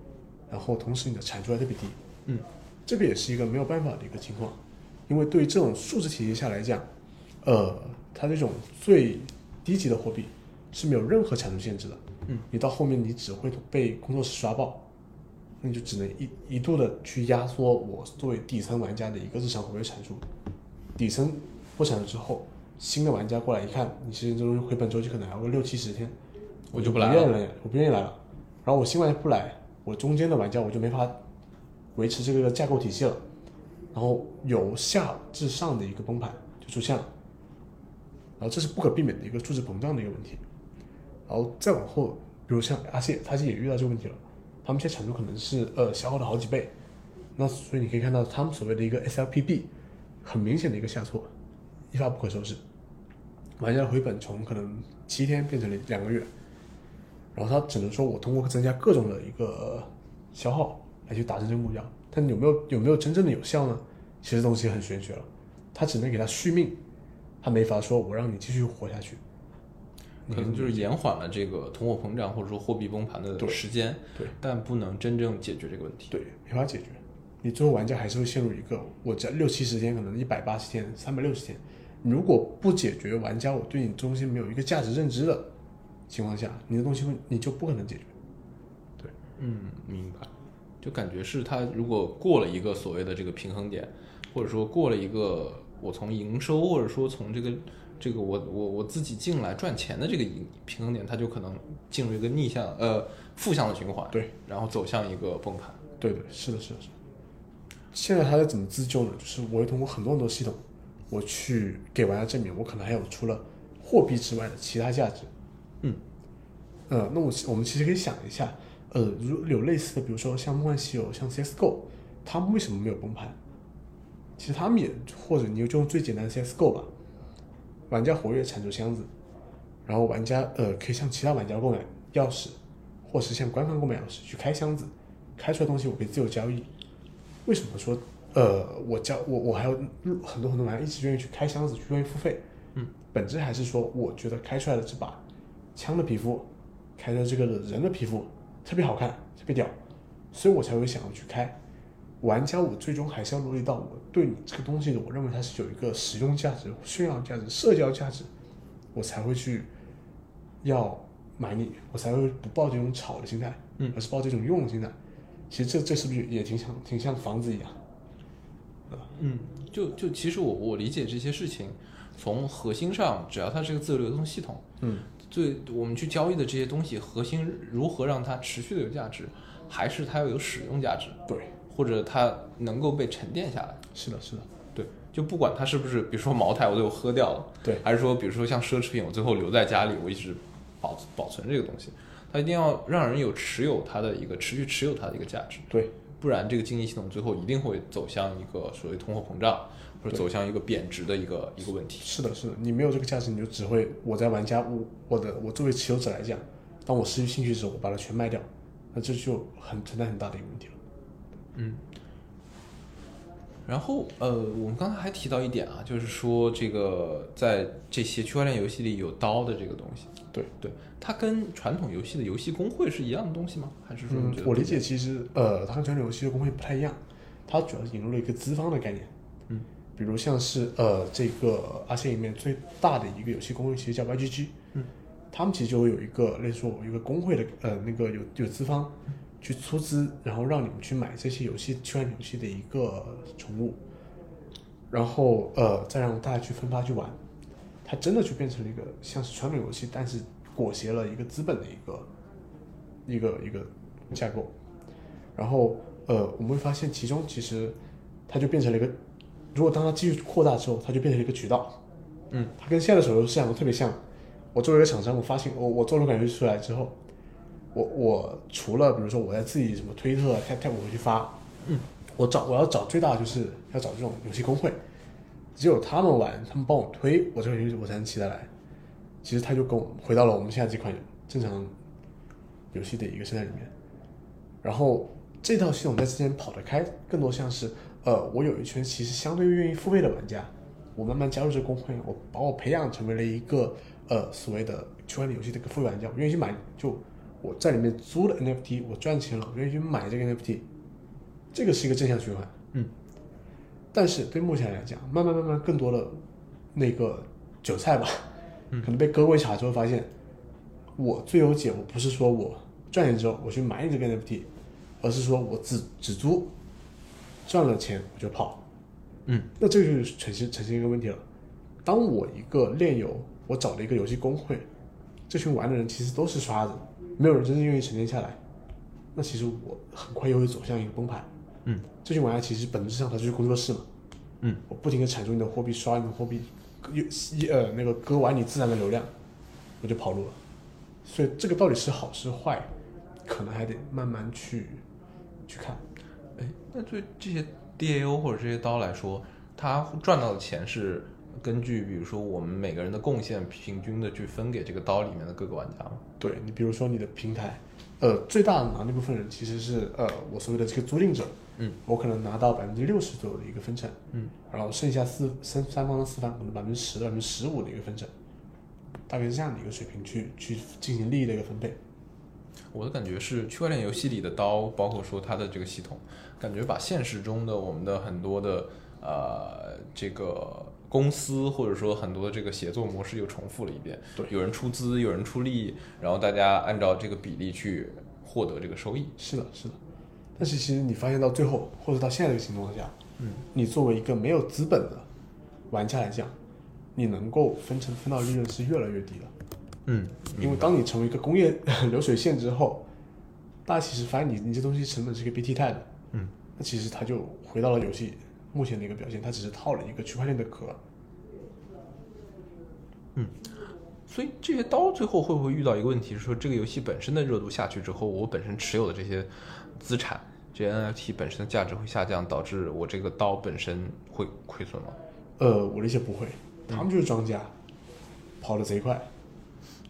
Speaker 3: 然后同时你的产出还特别低，
Speaker 2: 嗯，
Speaker 3: 这个也是一个没有办法的一个情况，因为对于这种数字体系下来讲，呃，它这种最低级的货币是没有任何产出限制的，
Speaker 2: 嗯，
Speaker 3: 你到后面你只会被工作室刷爆，那你就只能一一度的去压缩我作为底层玩家的一个日常活跃产出，底层不产出之后，新的玩家过来一看，你其实这东西回本周期可能还要个六七十天，
Speaker 2: 我
Speaker 3: 就
Speaker 2: 就不来了
Speaker 3: 愿意了，我不愿意来了。然后我新玩家不来，我中间的玩家我就没法维持这个架构体系了，然后由下至上的一个崩盘就出现了，然后这是不可避免的一个数字膨胀的一个问题。然后再往后，比如像阿谢，他其实也遇到这个问题了，他们现在产出可能是呃消耗了好几倍，那所以你可以看到他们所谓的一个 SLPB 很明显的一个下挫，一发不可收拾，玩家的回本从可能七天变成了两个月，然后他只能说我通过增加各种的一个消耗来去达成这个目标，但有没有有没有真正的有效呢？其实东西很玄学了，他只能给他续命，他没法说我让你继续活下去。
Speaker 2: 可能就是延缓了这个通货膨胀或者说货币崩盘的时间，
Speaker 3: 对，
Speaker 2: 但不能真正解决这个问题。
Speaker 3: 对，没法解决。你最后玩家还是会陷入一个，我只要六七十天，可能一百八十天、三百六十天，如果不解决玩家我对你中心没有一个价值认知的情况下，你的东西会你就不可能解决。
Speaker 2: 对嗯，明白。就感觉是它如果过了一个所谓的这个平衡点，或者说过了一个我从营收或者说从这个这个我我我自己进来赚钱的这个盈平衡点，它就可能进入一个逆向呃负向的循环，
Speaker 3: 对，
Speaker 2: 然后走向一个崩盘。
Speaker 3: 对对，是的，是的，是的。现在它在怎么自救呢？就是我会通过很多很多系统，我去给玩家证明，我可能还有除了货币之外的其他价值。
Speaker 2: 嗯，
Speaker 3: 呃，那我我们其实可以想一下，呃，如有类似的，比如说像《梦幻西游》、像 CS:GO，他们为什么没有崩盘？其实他们也，或者你就用最简单的 CS:GO 吧，玩家活跃产出箱子，然后玩家呃可以向其他玩家购买钥匙，或是向官方购买钥匙去开箱子，开出来东西我可以自由交易。为什么说呃我交我我还有很多很多玩家一直愿意去开箱子，去愿意付费？
Speaker 2: 嗯，
Speaker 3: 本质还是说我觉得开出来的这把枪的皮肤，开出来这个人的皮肤特别好看，特别屌，所以我才会想要去开。玩家我最终还是要落地到我对你这个东西的，我认为它是有一个实用价值、炫耀价值、社交价值，我才会去要买你，我才会不抱这种炒的心态，
Speaker 2: 嗯
Speaker 3: 而是抱这种用的心态。其实这这是不是也挺像挺像房子一样？
Speaker 2: 嗯，就就其实我我理解这些事情，从核心上，只要它是个自由流通系统，
Speaker 3: 嗯，
Speaker 2: 最我们去交易的这些东西，核心如何让它持续的有价值，还是它要有使用价值，
Speaker 3: 对，
Speaker 2: 或者它能够被沉淀下来。
Speaker 3: 是的，是的，
Speaker 2: 对，就不管它是不是，比如说茅台我最后喝掉了，
Speaker 3: 对
Speaker 2: 还是说比如说像奢侈品我最后留在家里，我一直保保存这个东西，它一定要让人有持有它的一个持续持有它的一个价值，
Speaker 3: 对，
Speaker 2: 不然这个经济系统最后一定会走向一个所谓通货膨胀，或者走向一个贬值的一个一个问题。
Speaker 3: 是的，是的，你没有这个价值，你就只会我在玩家我我的我作为持有者来讲，当我失去兴趣的时候，我把它全卖掉，那这就很存在很大的一个问题了。
Speaker 2: 嗯然后呃，我们刚才还提到一点啊，就是说这个在这些区块链游戏里有刀的这个东西，
Speaker 3: 对，
Speaker 2: 对，它跟传统游戏的游戏工会是一样的东西吗？还是说
Speaker 3: 我理解其实呃，它跟传统游戏的工会不太一样，它主要是引入了一个资方的概念。
Speaker 2: 嗯，
Speaker 3: 比如像是呃这个阿信里面最大的一个游戏公会，其实叫 YGG。
Speaker 2: 嗯，
Speaker 3: 他们其实就会有一个类似说有一个工会的呃那个有有资方去出资，然后让你们去买这些游戏区块游戏的一个宠物，然后呃再让大家去分发去玩，它真的就变成了一个像是传统游戏，但是裹挟了一个资本的一个一个一个架构。然后呃，我们会发现其中其实它就变成了一个，如果当它继续扩大之后，它就变成了一个渠道。
Speaker 2: 嗯，
Speaker 3: 它跟现在的手游市场都特别像。我作为一个厂商，我发现我我做了款游戏出来之后，我我除了比如说我在自己什么推特、啊 Tap Tap 我去发，
Speaker 2: 嗯，
Speaker 3: 我找我要找最大的就是要找这种游戏工会，只有他们玩，他们帮我推，我这个游戏我才能起得来。其实它就跟我回到了我们现在这款正常游戏的一个生态里面。然后这套系统在之前跑得开，更多像是呃，我有一群其实相对愿意付费的玩家，我慢慢加入这个公会，我把我培养成为了一个呃所谓的区块链游戏的一个付费玩家，我愿意去买，就我在里面租了 NFT，我赚钱了，我愿意去买这个 NFT，这个是一个正向循环。
Speaker 2: 嗯，
Speaker 3: 但是对目前来讲，慢慢慢慢更多的那个韭菜吧，可能被割过一茬之后，发现我最优解，我不是说我赚钱之后我去买你这个 NFT，而是说我只只租，赚了钱我就跑。
Speaker 2: 嗯，
Speaker 3: 那这个就是呈现呈现一个问题了。当我一个练游，我找了一个游戏工会，这群玩的人其实都是刷子，没有人真正愿意沉淀下来。那其实我很快又会走向一个崩盘。
Speaker 2: 嗯，
Speaker 3: 这群玩家其实本质上它就是工作室嘛。
Speaker 2: 嗯，
Speaker 3: 我不停的产出你的货币，刷你的货币，又呃那个割完你自然的流量，我就跑路了。所以这个到底是好是坏，可能还得慢慢去去看。
Speaker 2: 哎，那对这些 DAO 或者这些刀来说，他赚到的钱是根据比如说我们每个人的贡献平均的去分给这个刀里面的各个玩家吗？
Speaker 3: 对你比如说你的平台，呃，最大的拿那部分人其实是呃我所谓的这个租赁者，
Speaker 2: 嗯，
Speaker 3: 我可能拿到百分之六十左右的一个分成，
Speaker 2: 嗯，
Speaker 3: 然后剩下四三三方的四方可能百分之十、百分之十五的一个分成，大概是这样的一个水平去去进行利益的一个分配。
Speaker 2: 我的感觉是，区块链游戏里的刀，包括说它的这个系统，感觉把现实中的我们的很多的呃这个公司或者说很多的这个协作模式又重复了一遍。
Speaker 3: 对
Speaker 2: 有人出资，有人出力，然后大家按照这个比例去获得这个收益。
Speaker 3: 是的，是的。但是其实你发现到最后，或者到现在这个情况下，嗯，你作为一个没有资本的玩家来讲，你能够分成分到利润是越来越低的。
Speaker 2: 嗯，
Speaker 3: 因为当你成为一个工业 (laughs) 流水线之后，大家其实发现你你这东西成本是一个 BT 态的，
Speaker 2: 嗯，
Speaker 3: 那其实它就回到了游戏目前的一个表现，它只是套了一个区块链的壳。
Speaker 2: 嗯所以这些刀最后会不会遇到一个问题，是说这个游戏本身的热度下去之后，我本身持有的这些资产，这些 NFT 本身的价值会下降，导致我这个刀本身会亏损吗？
Speaker 3: 呃，我理解不会，他们就是庄家，跑得贼快。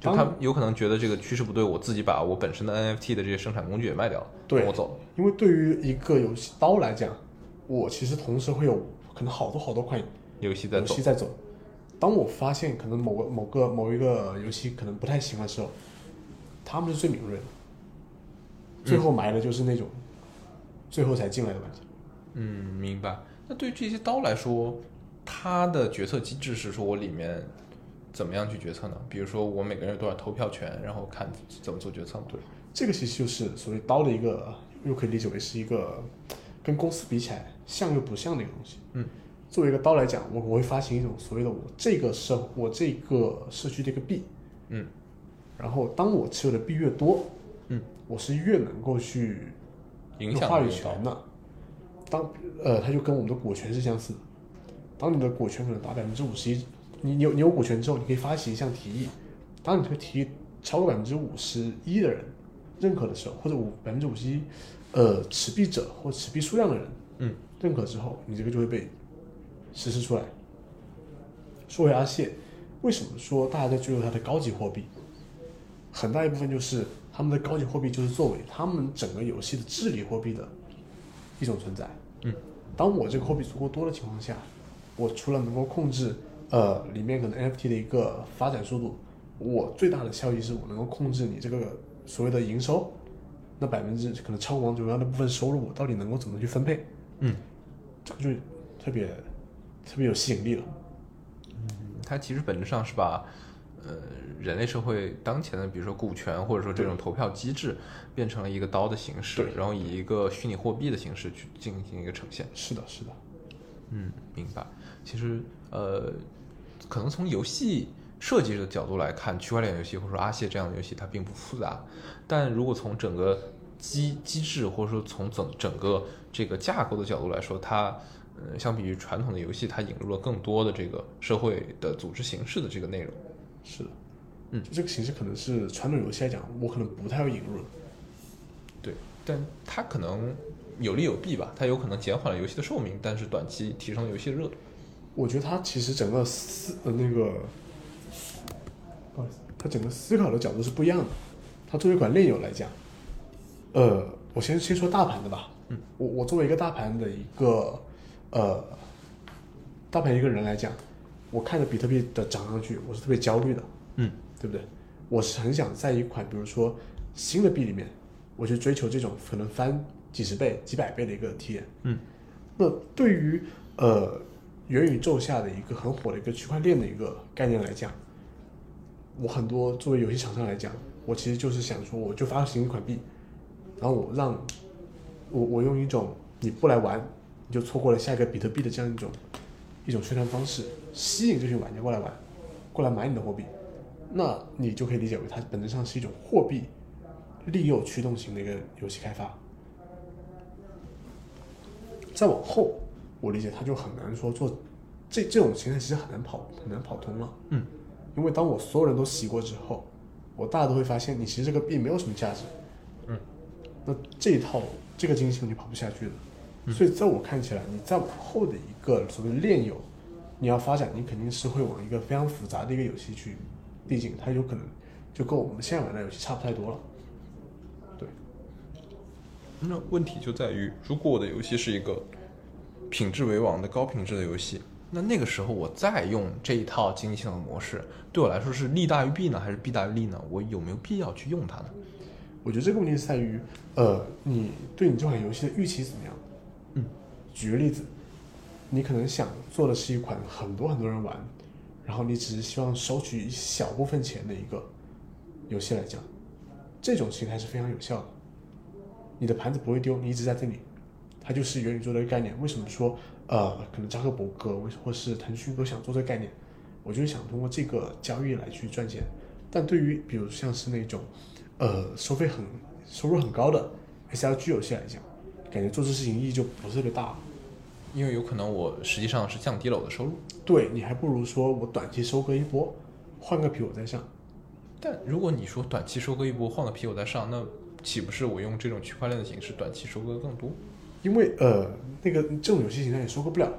Speaker 3: 当
Speaker 2: 就他们有可能觉得这个趋势不对，我自己把我本身的 NFT 的这些生产工具也卖掉了，
Speaker 3: 对
Speaker 2: 我走了。
Speaker 3: 因为对于一个游戏刀来讲，我其实同时会有可能好多好多款
Speaker 2: 游戏在走
Speaker 3: 游戏，在走。当我发现可能某个某个某一个游戏可能不太行的时候，他们是最敏锐的，最后埋的就是那种最后才进来的玩家。
Speaker 2: 嗯，明白。那对于这些刀来说，它的决策机制是说我里面怎么样去决策呢？比如说我每个人有多少投票权，然后看怎么做决策嘛？
Speaker 3: 对，这个其实就是所谓刀的一个，又可以理解为是一个跟公司比起来像又不像的一个东西。
Speaker 2: 嗯，
Speaker 3: 作为一个刀来讲，我我会发行一种所谓的我这个社我这个社区的一个币，
Speaker 2: 嗯，
Speaker 3: 然后当我持有的币越多，
Speaker 2: 嗯，
Speaker 3: 我是越能够去
Speaker 2: 影响
Speaker 3: 有话语权的。当呃，它就跟我们的股权是相似的。当你的股权可能达百分之五十一，你你有你有股权之后，你可以发起一项提议。当你这个提议超过百分之五十一的人认可的时候，或者五百分之五十一呃持币者或持币数量的人
Speaker 2: 嗯
Speaker 3: 认可之后，你这个就会被实施出来。说回阿谢，为什么说大家在追求它的高级货币？很大一部分就是他们的高级货币就是作为他们整个游戏的治理货币的一种存在。
Speaker 2: 嗯，
Speaker 3: 当我这个货币足够多的情况下，我除了能够控制呃里面可能 NFT 的一个发展速度，我最大的效益是我能够控制你这个所谓的营收，那百分之可能超过王者荣耀那部分收入，我到底能够怎么去分配？
Speaker 2: 嗯，
Speaker 3: 这个就特别特别有吸引力了。
Speaker 2: 嗯它其实本质上是把呃人类社会当前的，比如说股权或者说这种投票机制，变成了一个刀的形式，
Speaker 3: 对
Speaker 2: 然后以一个虚拟货币的形式去进行一个呈现。
Speaker 3: 是的，是的，
Speaker 2: 嗯，明白。其实呃，可能从游戏设计的角度来看，区块链游戏或者说阿谢这样的游戏它并不复杂，但如果从整个机机制或者说从整整个这个架构的角度来说，它呃相比于传统的游戏，它引入了更多的这个社会的组织形式的这个内容。
Speaker 3: 是的，
Speaker 2: 嗯
Speaker 3: 就这个形式可能是传统游戏来讲，我可能不太会引入。
Speaker 2: 对，但它可能有利有弊吧，它有可能减缓了游戏的寿命，但是短期提升了游戏的热度。
Speaker 3: 我觉得他其实整个思呃那个，不好意思，它整个思考的角度是不一样的。他作为一款链游来讲，呃，我先先说大盘的吧。
Speaker 2: 嗯，
Speaker 3: 我我作为一个大盘的一个呃大盘一个人来讲，我看着比特币的涨上去，我是特别焦虑的，
Speaker 2: 嗯
Speaker 3: 对不对？我是很想在一款比如说新的币里面，我去追求这种可能翻几十倍、几百倍的一个体验。
Speaker 2: 嗯，
Speaker 3: 那对于呃元宇宙下的一个很火的一个区块链的一个概念来讲，我很多作为游戏厂商来讲，我其实就是想说，我就发行一款币，然后我让我我用一种你不来玩，你就错过了下一个比特币的这样一种一种宣传方式，吸引这群玩家过来玩，过来买你的货币，那你就可以理解为它本质上是一种货币利诱驱动型的一个游戏开发。再往后，我理解他就很难说做这这种形态，其实很难跑很难跑通了。
Speaker 2: 嗯，
Speaker 3: 因为当我所有人都洗过之后，我大家都会发现，你其实这个币没有什么价值。
Speaker 2: 嗯，
Speaker 3: 那这一套这个经济系统就跑不下去了。所以在我看起来，你再往后的一个所谓炼油，你要发展，你肯定是会往一个非常复杂的一个游戏去递进，它有可能就跟我们现在玩的游戏差不太多了。对，
Speaker 2: 那问题就在于，如果我的游戏是一个品质为王的高品质的游戏，那那个时候我再用这一套经济系统的模式，对我来说是利大于弊呢，还是弊大于利呢？我有没有必要去用它呢？
Speaker 3: 我觉得这个问题是在于，呃，你对你这款游戏的预期怎么样？
Speaker 2: 嗯，
Speaker 3: 举个例子，你可能想做的是一款很多很多人玩，然后你只是希望收取一小部分钱的一个游戏来讲，这种形态是非常有效的。你的盘子不会丢，你一直在这里，它它就是元宇宙的一个概念。为什么说呃，可能扎克伯格为或是腾讯都想做这个概念？我就是想通过这个交易来去赚钱。但对于比如像是那种呃收费很收入很高的 SLG 游戏来讲，感觉做这事情意义就不是特别大了。
Speaker 2: 因为有可能我实际上是降低了我的收入。
Speaker 3: 对你还不如说我短期收割一波，换个皮我再上。
Speaker 2: 但如果你说短期收割一波，换个皮我再上，那岂不是我用这种区块链的形式短期收割更多？
Speaker 3: 因为呃，那个这种游戏形态也收割不了，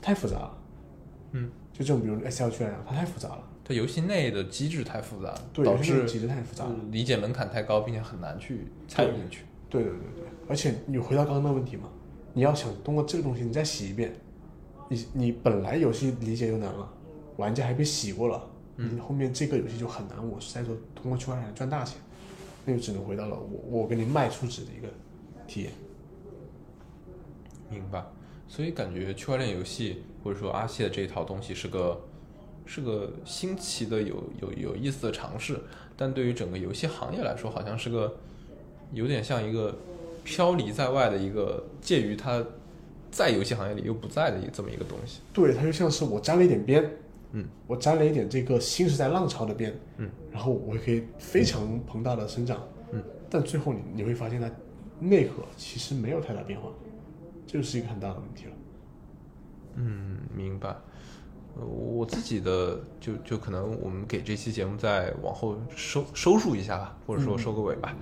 Speaker 3: 太复杂了。
Speaker 2: 嗯，
Speaker 3: 就这种比如 S L 区来讲，它太复杂了。
Speaker 2: 它游戏内的机制太复杂，
Speaker 3: 对，
Speaker 2: 导致
Speaker 3: 机制太复杂了。
Speaker 2: 理解门槛太高，并且很难去参与进去。
Speaker 3: 对对对对，而且你回到刚刚那个问题嘛，你要想通过这个东西你再洗一遍，你你本来游戏理解就难了，玩家还被洗过了，你后面这个游戏就很难。我是在说通过区块链赚大钱，那就只能回到了我我给你卖出值的一个体验。
Speaker 2: 明白。所以感觉区块链游戏或者说阿谢的这一套东西是个是个新奇的有有有意思的尝试，但对于整个游戏行业来说，好像是个有点像一个飘离在外的一个介于它在游戏行业里又不在的一这么一个东西。
Speaker 3: 对，它就像是我沾了一点边，
Speaker 2: 嗯，
Speaker 3: 我沾了一点这个新时代浪潮的边，
Speaker 2: 嗯，
Speaker 3: 然后我可以非常庞大的生长，
Speaker 2: 嗯，
Speaker 3: 但最后你你会发现它内核其实没有太大变化，这就是一个很大的问题了。
Speaker 2: 嗯，明白。呃，我自己的就就可能我们给这期节目再往后收收束一下吧，或者说收个尾吧。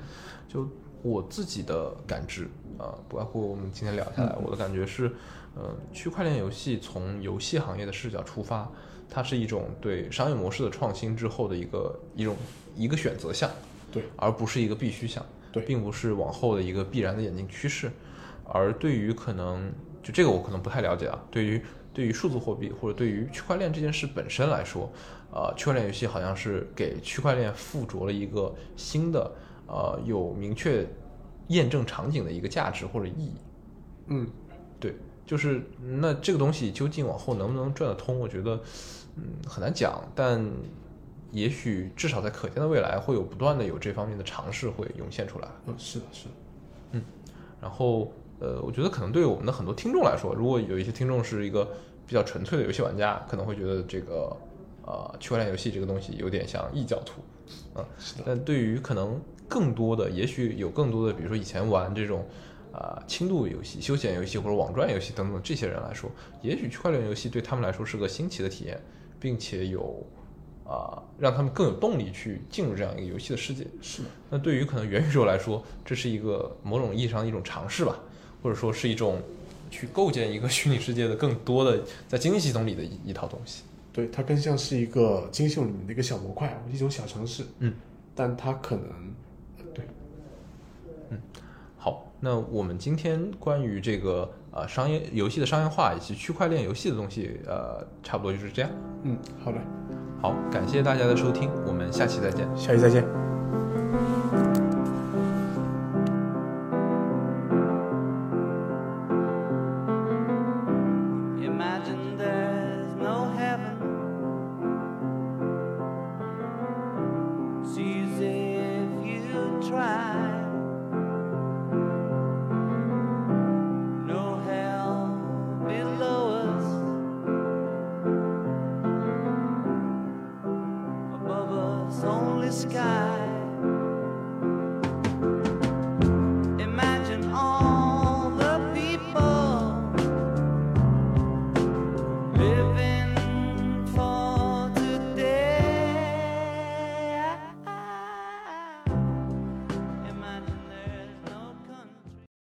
Speaker 2: 就我自己的感知啊、包括我们今天聊下来，我的感觉是，呃，区块链游戏从游戏行业的视角出发，它是一种对商业模式的创新之后的一个一种一个选择项，
Speaker 3: 对，
Speaker 2: 而不是一个必须项，
Speaker 3: 对
Speaker 2: 并不是往后的一个必然的演进趋势。而对于可能就这个我可能不太了解啊，对于对于数字货币或者对于区块链这件事本身来说，呃，区块链游戏好像是给区块链附着了一个新的呃有明确验证场景的一个价值或者意义。
Speaker 3: 嗯，
Speaker 2: 对，就是那这个东西究竟往后能不能转得通，我觉得嗯很难讲，但也许至少在可见的未来会有不断的有这方面的尝试会涌现出来。
Speaker 3: 嗯，是的，是的，嗯
Speaker 2: 然后呃，我觉得可能对我们的很多听众来说，如果有一些听众是一个比较纯粹的游戏玩家，可能会觉得这个呃区块链游戏这个东西有点像异教徒，嗯，但对于可能更多的，也许有更多的，比如说以前玩这种啊、轻度游戏、休闲游戏或者网赚游戏等等这些人来说，也许区块链游戏对他们来说是个新奇的体验，并且有啊、让他们更有动力去进入这样一个游戏的世界。
Speaker 3: 是。的，
Speaker 2: 那对于可能元宇宙来说，这是一个某种意义上的一种尝试吧，或者说是一种去构建一个 (laughs) 虚拟世界的更多的在经济系统里的一一套东西。
Speaker 3: 对，它更像是一个精秀里面的一个小模块，一种小城市，
Speaker 2: 嗯，
Speaker 3: 但它可能，对，嗯
Speaker 2: 好，那我们今天关于这个呃商业游戏的商业化以及区块链游戏的东西，呃，差不多就是这样。
Speaker 3: 嗯，好的，
Speaker 2: 好，感谢大家的收听，我们下期再见。
Speaker 3: 下期再见。